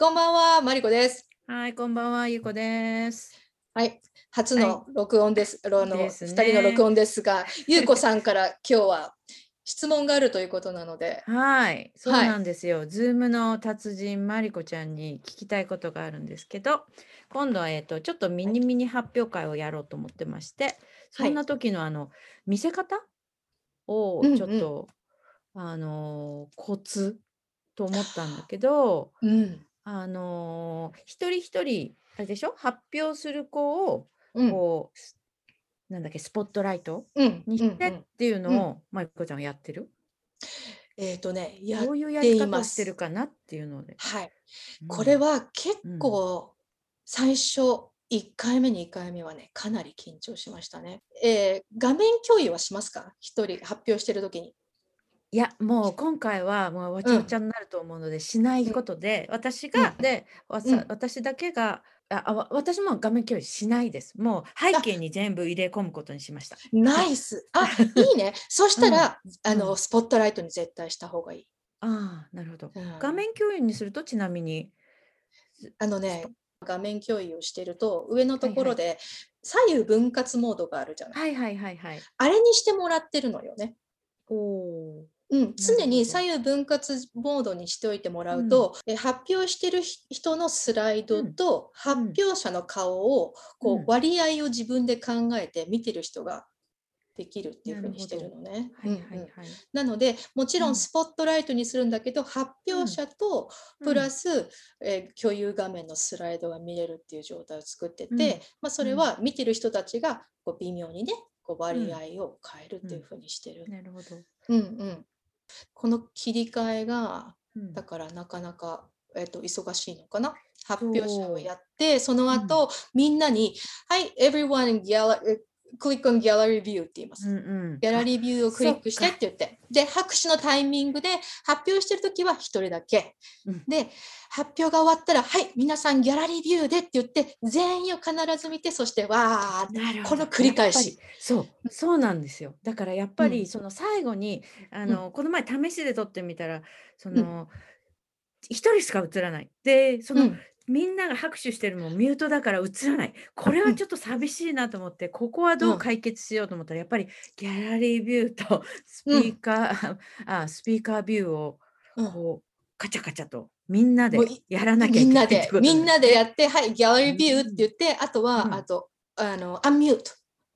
こんばんは、マリコです。はい、こんばんは、ゆうこです。はい、初の録音です。あのですね二人の録音ですが、ゆうこさんから今日は質問があるということなので、はい、そうはいなんですよ。ズームの達人マリコちゃんに聞きたいことがあるんですけど、今度はえっ、とちょっとミニミニ発表会をやろうと思ってまして、そんな時のあの見せ方をうんうんちょっと、あのーコツと思ったんだけど、うん、あのー一人一人あれでしょ？発表する子をうん、こう、すなんだっけスポットライト？うん、にしてっうんうんていうのを、マリコちゃんはやってる？えっ、とね、やどういうやてり方してるかなっていうので。はい、うん。これは結うん。構最初1回目2回目はねかなり緊張しましたね。えー画面共有はしますか？一人発表してる時に。いやもう今回はもうわちゃわちゃになると思うので、しないことで私が、うん。でわさうん。私だけがああわ私も画面共有しないです。もう背景に全部入れ込むことにしました。ナイス。あいいね。そしたら、あうん。のスポットライトに絶対した方がいい。ああなるほど。うん。画面共有にするとちなみにあのね画面共有をしてると上のところで左右分割モードがあるじゃない、はいはいはいはい。あれにしてもらってるのよね。おおうん、常に左右分割モードにしておいてもらうと、え発表してるひ人のスライドと発表者の顔をこうん。う割合を自分で考えて見てる人ができるっていうふうにしてるのね。はいはいはい。うんうん。なのでもちろうん。んスポットライトにするんだけど、発表者とプラス、えー共有画面のスライドが見れるっていう状態を作ってて、うん。まあ、それは見てる人たちがこう微妙にねこう割合を変えるっていうふうにしてる。なるほど。うんうん、この切り替えがうん。だからなかなか、えっと忙しいのかな？発表者をやってその後、みんなに「はい everyone gala- え click on gallery view」って言います。うんうん。ギャラリービューをクリックしてって言って。で、拍手のタイミングで発表してるときは一人だけ。うん。で、発表が終わったら、はい、皆さんギャラリービューでって言って、全員を必ず見て、そしてわーって。なるほど。この繰り返し。そう。そうなんですよ。だからやっぱうん。りその最後に、あのこの前試しで撮ってみたらその一、人しか映らない。でその、うんみんなが拍手してるのもミュートだから映らない。これはちょっと寂しいなと思って、ここはどううん。解決しようと思ったら、やっぱりギャラリービューとスピーカー、あスピーカービューをうん。こうカチャカチャとみんなでやらなきゃいみんなでけない。ってこ、とみんなでやって、はい、ギャラリービューって言って、あとは、うん。あと、あの、アンミュート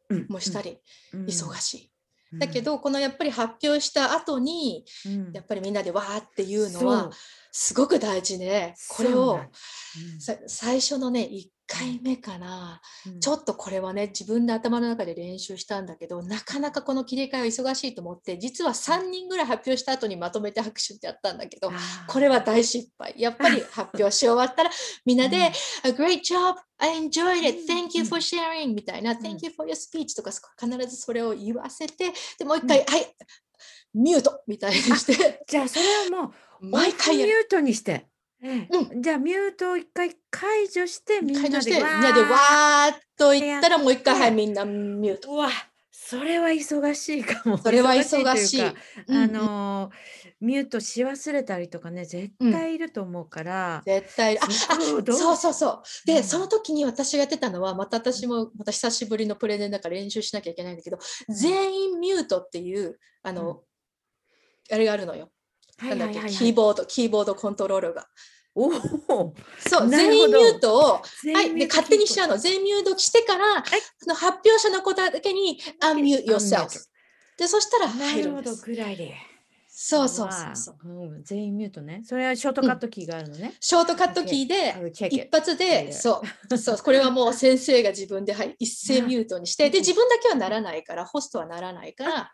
うん。もしたり、うん。忙しい。うん。だけど、このやっぱり発表した後に、うん。やっぱりみんなでわーっていうのはすごく大事で、これを最初のね、1回目かな、うん。ちょっとこれはね、自分で頭の中で練習したんだけど、なかなかこの切り替えは忙しいと思って、実は3人ぐらい発表した後にまとめて拍手ってやったんだけど、これは大失敗。やっぱり発表し終わったら、みんなで、great job, I enjoyed it, うん。Thank you for sharing みたいな、Thank you for your speech とか必ずそれを言わせて、でもう一回、はい、ミュートみたいにして、じゃあそれはもう毎回ミュートにして、ええうじゃあミュートを一回解除してみんな解除して、みでわーっと言ったら、もう一回、はい、みんなミュート。うわそれは忙しいかも。それは忙しい。というかうんあのーミュートし忘れたりとかね絶対いると思うから、絶対。ああそうそうそう。で、うん。その時に私がやってたのはまた私もまた久しぶりのプレゼンだから練習しなきゃいけないんだけど全員ミュートっていうあの、あれがあるのよ、なんだっけ？キーボードキーボードコントロールが。おお。そうなるほど。全員ミュートをはい、で勝手にしちゃうの。全員ミュートしてから、その発表者の子だけに unmute yourself でそしたらなるほど入るんですぐらいで。そうそうそうそう。うん全員ミュートね。それはショートカットキーがあるのね、ショートカットキーで一発で、そう、そう、これはもう先生が自分で、はい、一斉ミュートにして、で、自分だけはならないから、ホストはならないから、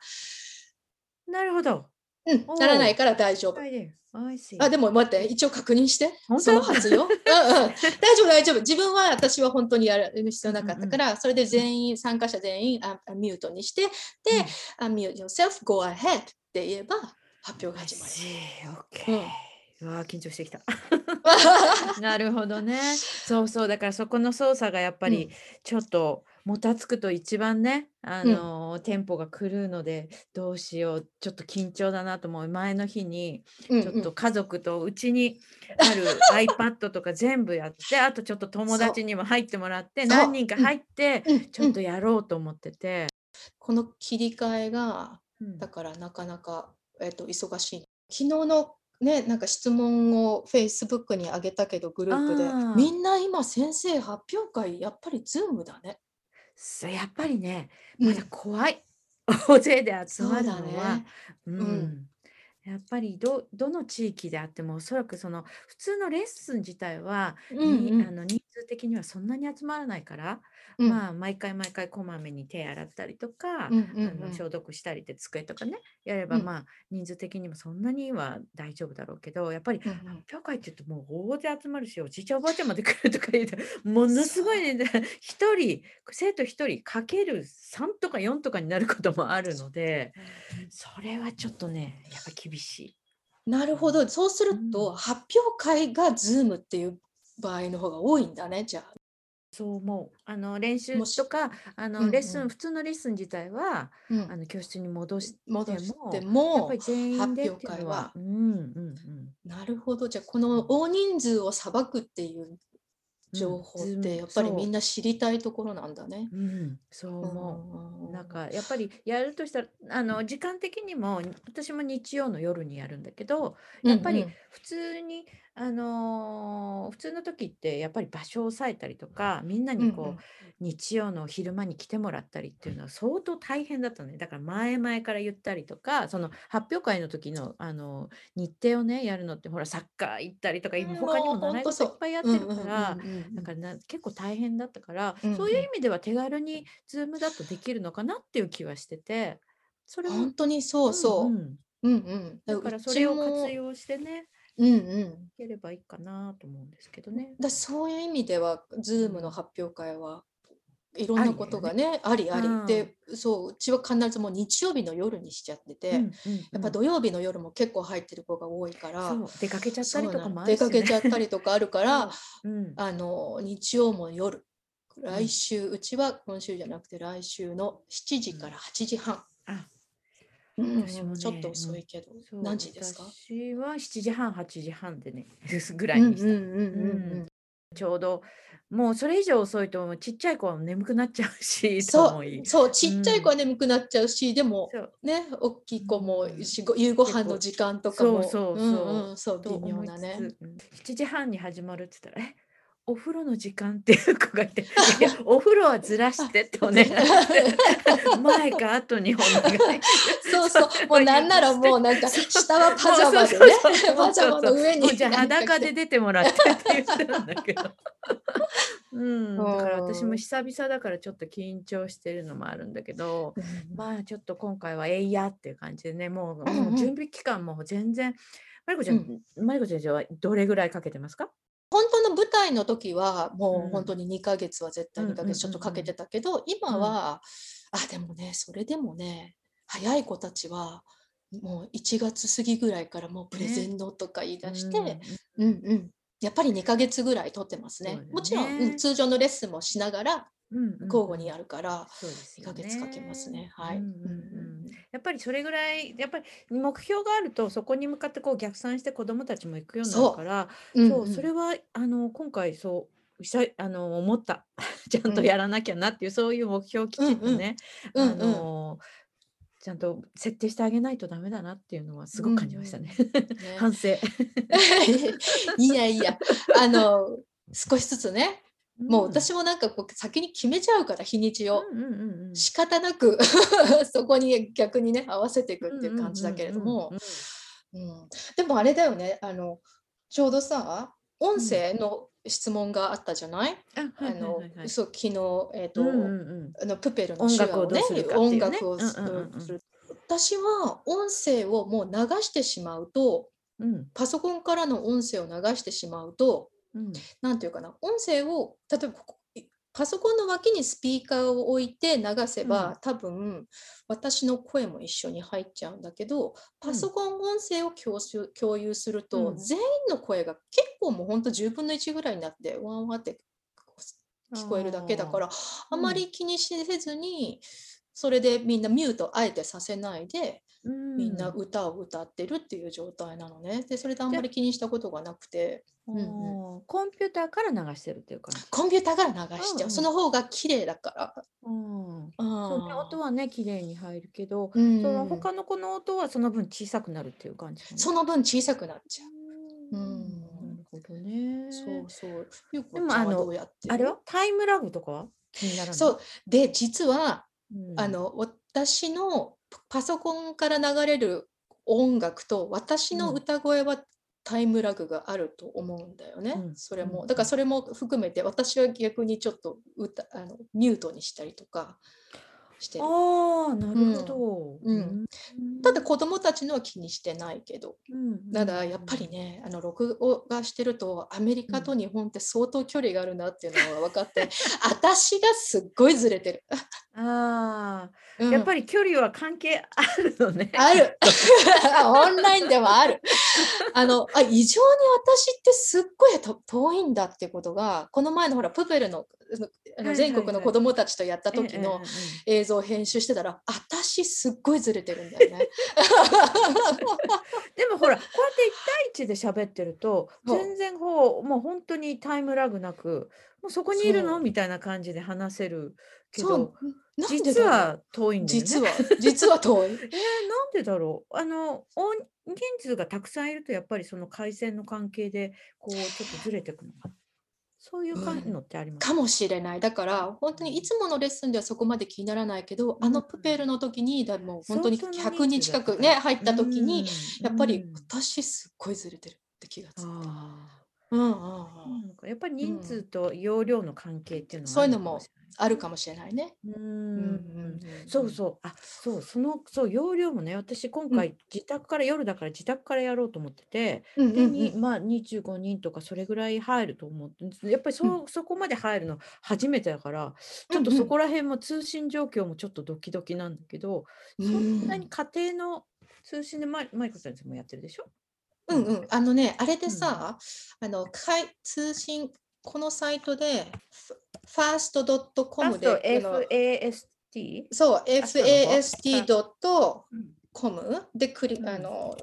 なるほどうんならないから大丈夫。あ、でも待って、一応確認して、そのはずよ。うんうん、大丈夫、大丈夫。自分は、私は本当にやる必要なかったから、それで全員、参加者全員ああミュートにして、で、あ mute yourself, go ahead って言えば、発表が始まる。OK うんうわー緊張してきた。なるほどね。そうそうだからそこの操作がやっぱりちょっともたつくと一番ね、あうん。のテンポが狂うのでどうしようちょっと緊張だなと思う。前の日にうんちょっと家族とうちにある iPad とか全部やってあとちょっと友達にも入ってもらって何人か入ってちょっとやろうと思ってて、この切り替えがうん。だからなかなか、えっと忙しい。昨日のね、なんか質問を Facebook に上げたけどグループであー。みんな今先生発表会やっぱり Zoom だね。そうやっぱりねうん。まだ怖い、大勢で集そうまるだのはね。うん。うんやっぱりどどの地域であってもおそらくその普通のレッスン自体は、うんうん。にあの人数的にはそんなに集まらないから、うん。まあ毎回毎回こまめに手洗ったりとか、うんうんうん。あの消毒したりって机とかねやればうん。まあ人数的にもそんなには大丈夫だろうけどやっぱり発表会って言うともう大勢集まるしおじいちゃんおばあちゃんまで来るとか言うとものすごいね一人生徒一人かける3とか4とかになることもあるのでそれはちょっとねやっぱ厳しい。なるほど。そうするうんと発表会が Zoom っていう場合の方が多いんだね、じゃあ。そう思うあの練習もしとかあのうんうんレッスン、普通のレッスン自体はうんあの教室に戻して戻してやっもぱり全員でって発表会いうのはは。うんうんうんなるほど。じゃあこの大人数を裁くっていう情報うんってやっぱりみんな知りたいところなんだね。うん、そう思う。うなんかやっぱりやるとしたらあの時間的にも私も日曜の夜にやるんだけどやっぱり普通に、あのー普通の時ってやっぱり場所を抑えたりとかみんなにこう、うんうん日曜の昼間に来てもらったりっていうのは相当大変だったのねだから前々から言ったりとかその発表会の時のあの日程をねやるのってほらサッカー行ったりとか今うん他にも習い事いっぱいやってるから。うんうんうんうんだからな結構大変だったから、うんうんそういう意味では手軽に Zoom だとできるのかなっていう気はしててそれも本当にそうそう。んうんうん。だからうそれを活用してねうんうん。いければいいかなと思うんですけどね。だそういう意味では、Zoom の発表会はいろんなことがね、ありあり。うん。で、そう、うちは必ずもう日曜日の夜にしちゃってて、うんうんうん。やっぱ土曜日の夜も結構入ってる子が多いから、出かけちゃったりとかもあるし、ね、出かけちゃったりとかあるから、うんあの日曜も夜、来週、うちは今週じゃなくて来週の7時から8時半。あうん私もねちょっと遅いけど、そう何時ですか？私は7時半8時半でね ぐらいにした、うんうんうんうんちょうどもうそれ以上遅いとちっちゃい子は眠くなっちゃうしとそう。そうちっちゃい子は眠くなっちゃうし、でもそう。ね大きい子も夕ご飯の時間とかも。そうそうそう。うんうんそうと微妙なね。うん。7時半に始まるって言ったら「え？お風呂の時間?」っていう子がいて「いやお風呂はずらして」ってお願い。前か後にお願い。そうそう。もうなんならもうなんか下はパジャマでね。パジャマの上にじゃ裸で出てもらってって言ってたんだけど。うん、だから私もうん。久々だからちょっと緊張してるのもあるんだけど、うん。まあちょっと今回はえいやっていう感じでねもう,、うんうんもう準備期間も全然マリコちゃん、マリコ先生はどれぐらいかけてますか？本当の舞台の時はもう本当に2ヶ月は絶対2ヶ月ちょっとかけてたけど、今は、あでもねそれでもね早い子たちはもう1月過ぎぐらいからもうプレゼンのとか言い出して、うんうん。うんやっぱり2ヶ月ぐらい取ってますね。ね。もちろん、うん通常のレッスンもしながら交互にやるから、2そうですよヶ月かけますね。はい、やっぱりそれぐらいやっぱり目標があるとそこに向かってこう逆算して子どもたちも行くようになるからう。んそうそれはあの今回そうあの思ったちゃんとうんやらなきゃなっていう、そういう目標をきちっとね、あのちゃんと設定してあげないとダメだなっていうのはすごく感じましたね。ね 反省。いやいや。あの少しずつねもううん。私もなんかこう先に決めちゃうから日にちを、うんうんうんうん。仕方なく そこに逆にね合わせていくっていう感じだけれども、うんでもあれだよねあのちょうどさ音声の質問があったじゃない、あはいはいあのはいはい。そう昨日、えーとうんうんうん。あのプペルの音手話をね音楽をする私は音声をもう流してしまうとうん。パソコンからの音声を流してしまうとうん。なんていうかな音声を例えばここいパソコンの脇にスピーカーを置いて流せば、うん。多分私の声も一緒に入っちゃうんだけどパソコン音声を共有共有すると、うん。全員の声が結構もうほんと10分の1ぐらいになってワンワンって聞こえるだけだからあまり気にせずにそれでみんなミュートあえてさせないでみんな歌を歌ってるっていう状態なのね。でそれであんまり気にしたことがなくて。うんうん、コンピューターから流してるっていうかコンピューターから流しちゃう、うんうん、その方が綺麗だから。うん、そうね、音はね綺麗に入るけど、うん、その他の子の音はその分小さくなるっていう感じ、ね、その分小さくなっちゃう。うん、なるほどね。そうそう。でもあのあれは？タイムラグとかは気にならない？そう。で実は、うん、あの私のパソコンから流れる音楽と私の歌声はタイムラグがあると思うんだよね。うん、それも。だからそれも含めて私は逆にちょっと歌あのミュートにしたりとかしてる。ああなるほど、うん、うん、ただ子供たちのは気にしてないけど、うん、ただやっぱりねあの録画してるとアメリカと日本って相当距離があるなっていうのが分かって、私がすっごいずれてる。ああ、うん、やっぱり距離は関係あるのね。ある。オンラインではある。あのあ異常に私ってすっごい遠いんだってことがこの前のほらプペルの全国の子供たちとやった時の映像を編集してたら、私すっごいずれてるんだよね。でもほらこうやって1対1で喋ってると全然こうもう本当にタイムラグなくもうそこにいるの？みたいな感じで話せるけど実は遠いんだよね。実は。実は遠い。えー、なんでだろう。あの大人数がたくさんいるとやっぱりその回線の関係でこうちょっとずれてくのか。そういうのってあります、か？もしれない。だから本当にいつものレッスンではそこまで気にならないけど、あのプペルの時にだもう本当に100人近くね入った時に、やっぱり私すっごいずれてるって気がついた。うんうんうん、やっぱり人数と容量の関係っていうのは、そういうのもあるかもしれないね。うん、そうそう。あ、そう、その、そう、容量もね、私今回自宅から夜だから自宅からやろうと思ってて、うんで、に、まあ25人とかそれぐらい入ると思って、やっぱりそ、そこまで入るの初めてだから、ちょっとそこら辺も通信状況もちょっとドキドキなんだけど、そんなに家庭の通信でマイマイコ先生もやってるでしょ？うんうん。あのね、あれでさ、あの、かい通信、このサイトで、fast.com で、FAST? そう、fast.com でクリ、あの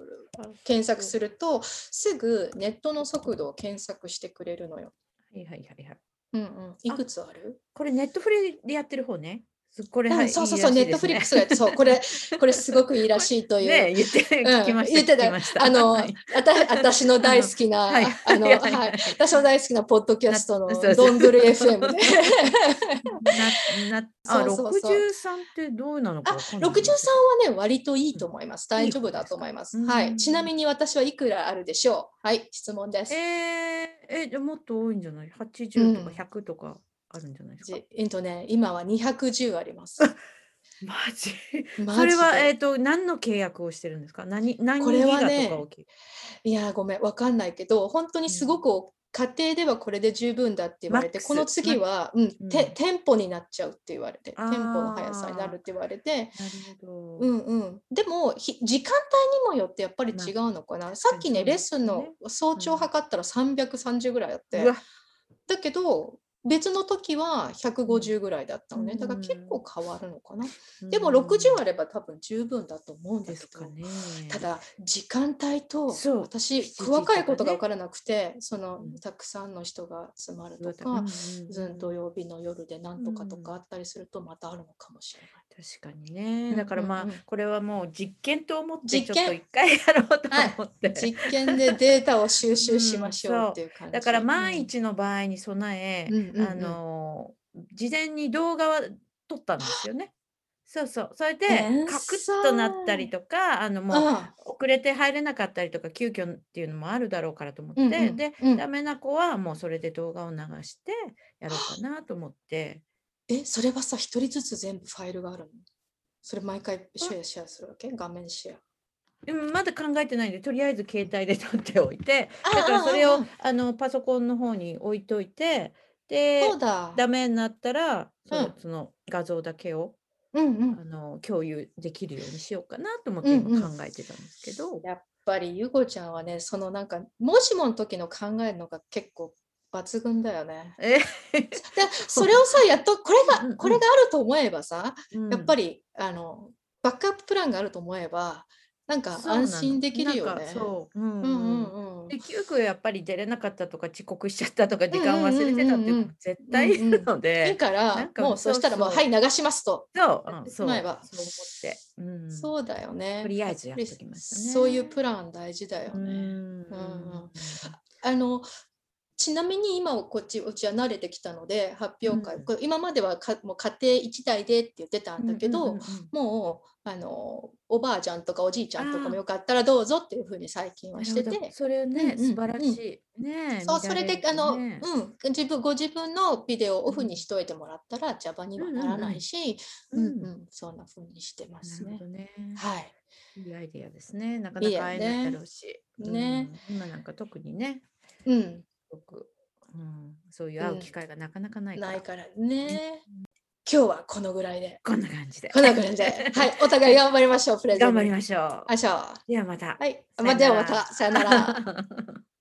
検索すると、すぐネットの速度を検索してくれるのよ。はいはいはいはい。うんうん。いくつある？これネットフリでやってる方ね。これ、はい、そうそうそう、ネットフリックスがそう、これ、これすごくいいらしいという。ね、言って、聞きました。言ってた。あの、はい、あた、私の大好きな、はい、あの、はい、私の大好きなポッドキャストのドングル FM で。な、な、あ、六十三ってどうなのか。六十三はね、割といいと思います。大丈夫だと思います。はい。ちなみに私はいくらあるでしょう？はい、質問です。えー、え、もっと多いんじゃない？八十とか百とか。あるんじゃないですか？えっとね、今は210あります。マジ？それは、えっ、ー、と、何の契約をしてるんですか？何、何これはね、い？や、ごめん、わかんないけど、本当にすごく、うん、家庭ではこれで十分だって言われて、この次は、うん、て店舗になっちゃうって言われて、店舗の速さになるって言われて、なるほど。うんうん。でも、時間帯にもよってやっぱり違うのかな？さっきね、レッスンの早朝測ったら330ぐらいあって、だけど、別の時は150ぐらいだったのね。だから結構変わるのかな。でも60あれば多分十分だと思うんですけど、ね、ただ時間帯と私細かいことが分からなくて、そのたくさんの人が集まるとか、ずん土曜日の夜でなんとかとかあったりするとまたあるのかもしれない。確かにね。だからまあ、これはもう実験と思ってちょっと一回やろうと思って、はい、実験でデータを収集しましょうっていう感じ。だから万一の場合に備え、あの事前に動画は撮ったんですよね。そうそう。それで、カクッとなったりとか、あのもう遅れて入れなかったりとか、急遽っていうのもあるだろうからと思って、うんうん、で、うん、ダメな子はもうそれで動画を流してやろうかなと思って。え、それはさ、一人ずつ全部ファイルがあるの？それ毎回シェアシェアするわけ？画面シェア。まだ考えてないんで、とりあえず携帯で撮っておいて、だからそれをあのパソコンの方に置いといて、で、ダメになったら、その,、その画像だけを、うんうん、あの共有できるようにしようかなと思って今考えてたんですけど。うんうん、やっぱりゆこちゃんはね、そのなんか、もしもの時の考えるのが結構抜群だよね。え？でそれをさやっとこれうんうん。がこれがあると思えばさやっぱりりあのバックアッププランがあると思えばなんか安心できるよね。そう。うんうんうん。うんうん。で急遽やっぱり出れなかったとか遅刻しちゃったとか時間忘れてたって絶対いるのいいで、かなんからもうそしたらもうはい流しますと。そう、うんそう、そう思って、うん、そうだよね。とりあえずやっときましたね。そういうプラン大事だよね。うんうん。あのちなみに今こっちうちは慣れてきたので発表会、うん今まではかもう家庭一台でって言ってたんだけど、うんうんうんもうあのおばあちゃんとかおじいちゃんとかもよかったらどうぞっていうふうに最近はしてて。それね、うんうん素晴らしい。ねそうそれであの、ねうん、自分ご自分のビデオをオフにしといてもらったら邪魔にはならないし、ううんんうんそんな風にしてますねね。はい。いいアイディアですね。なかなか会えないだろうし。ねうん今なんか特にね、うん、すごく、うん、そういう会う機会がなかなかないから。ないからね。今日はこのぐらいで。こんな感じで。こんな感じで。はい、お互い頑張りましょう、プレゼント。頑張りましょう。あしょう。ではまた。はい、さよならまではまた。さよなら。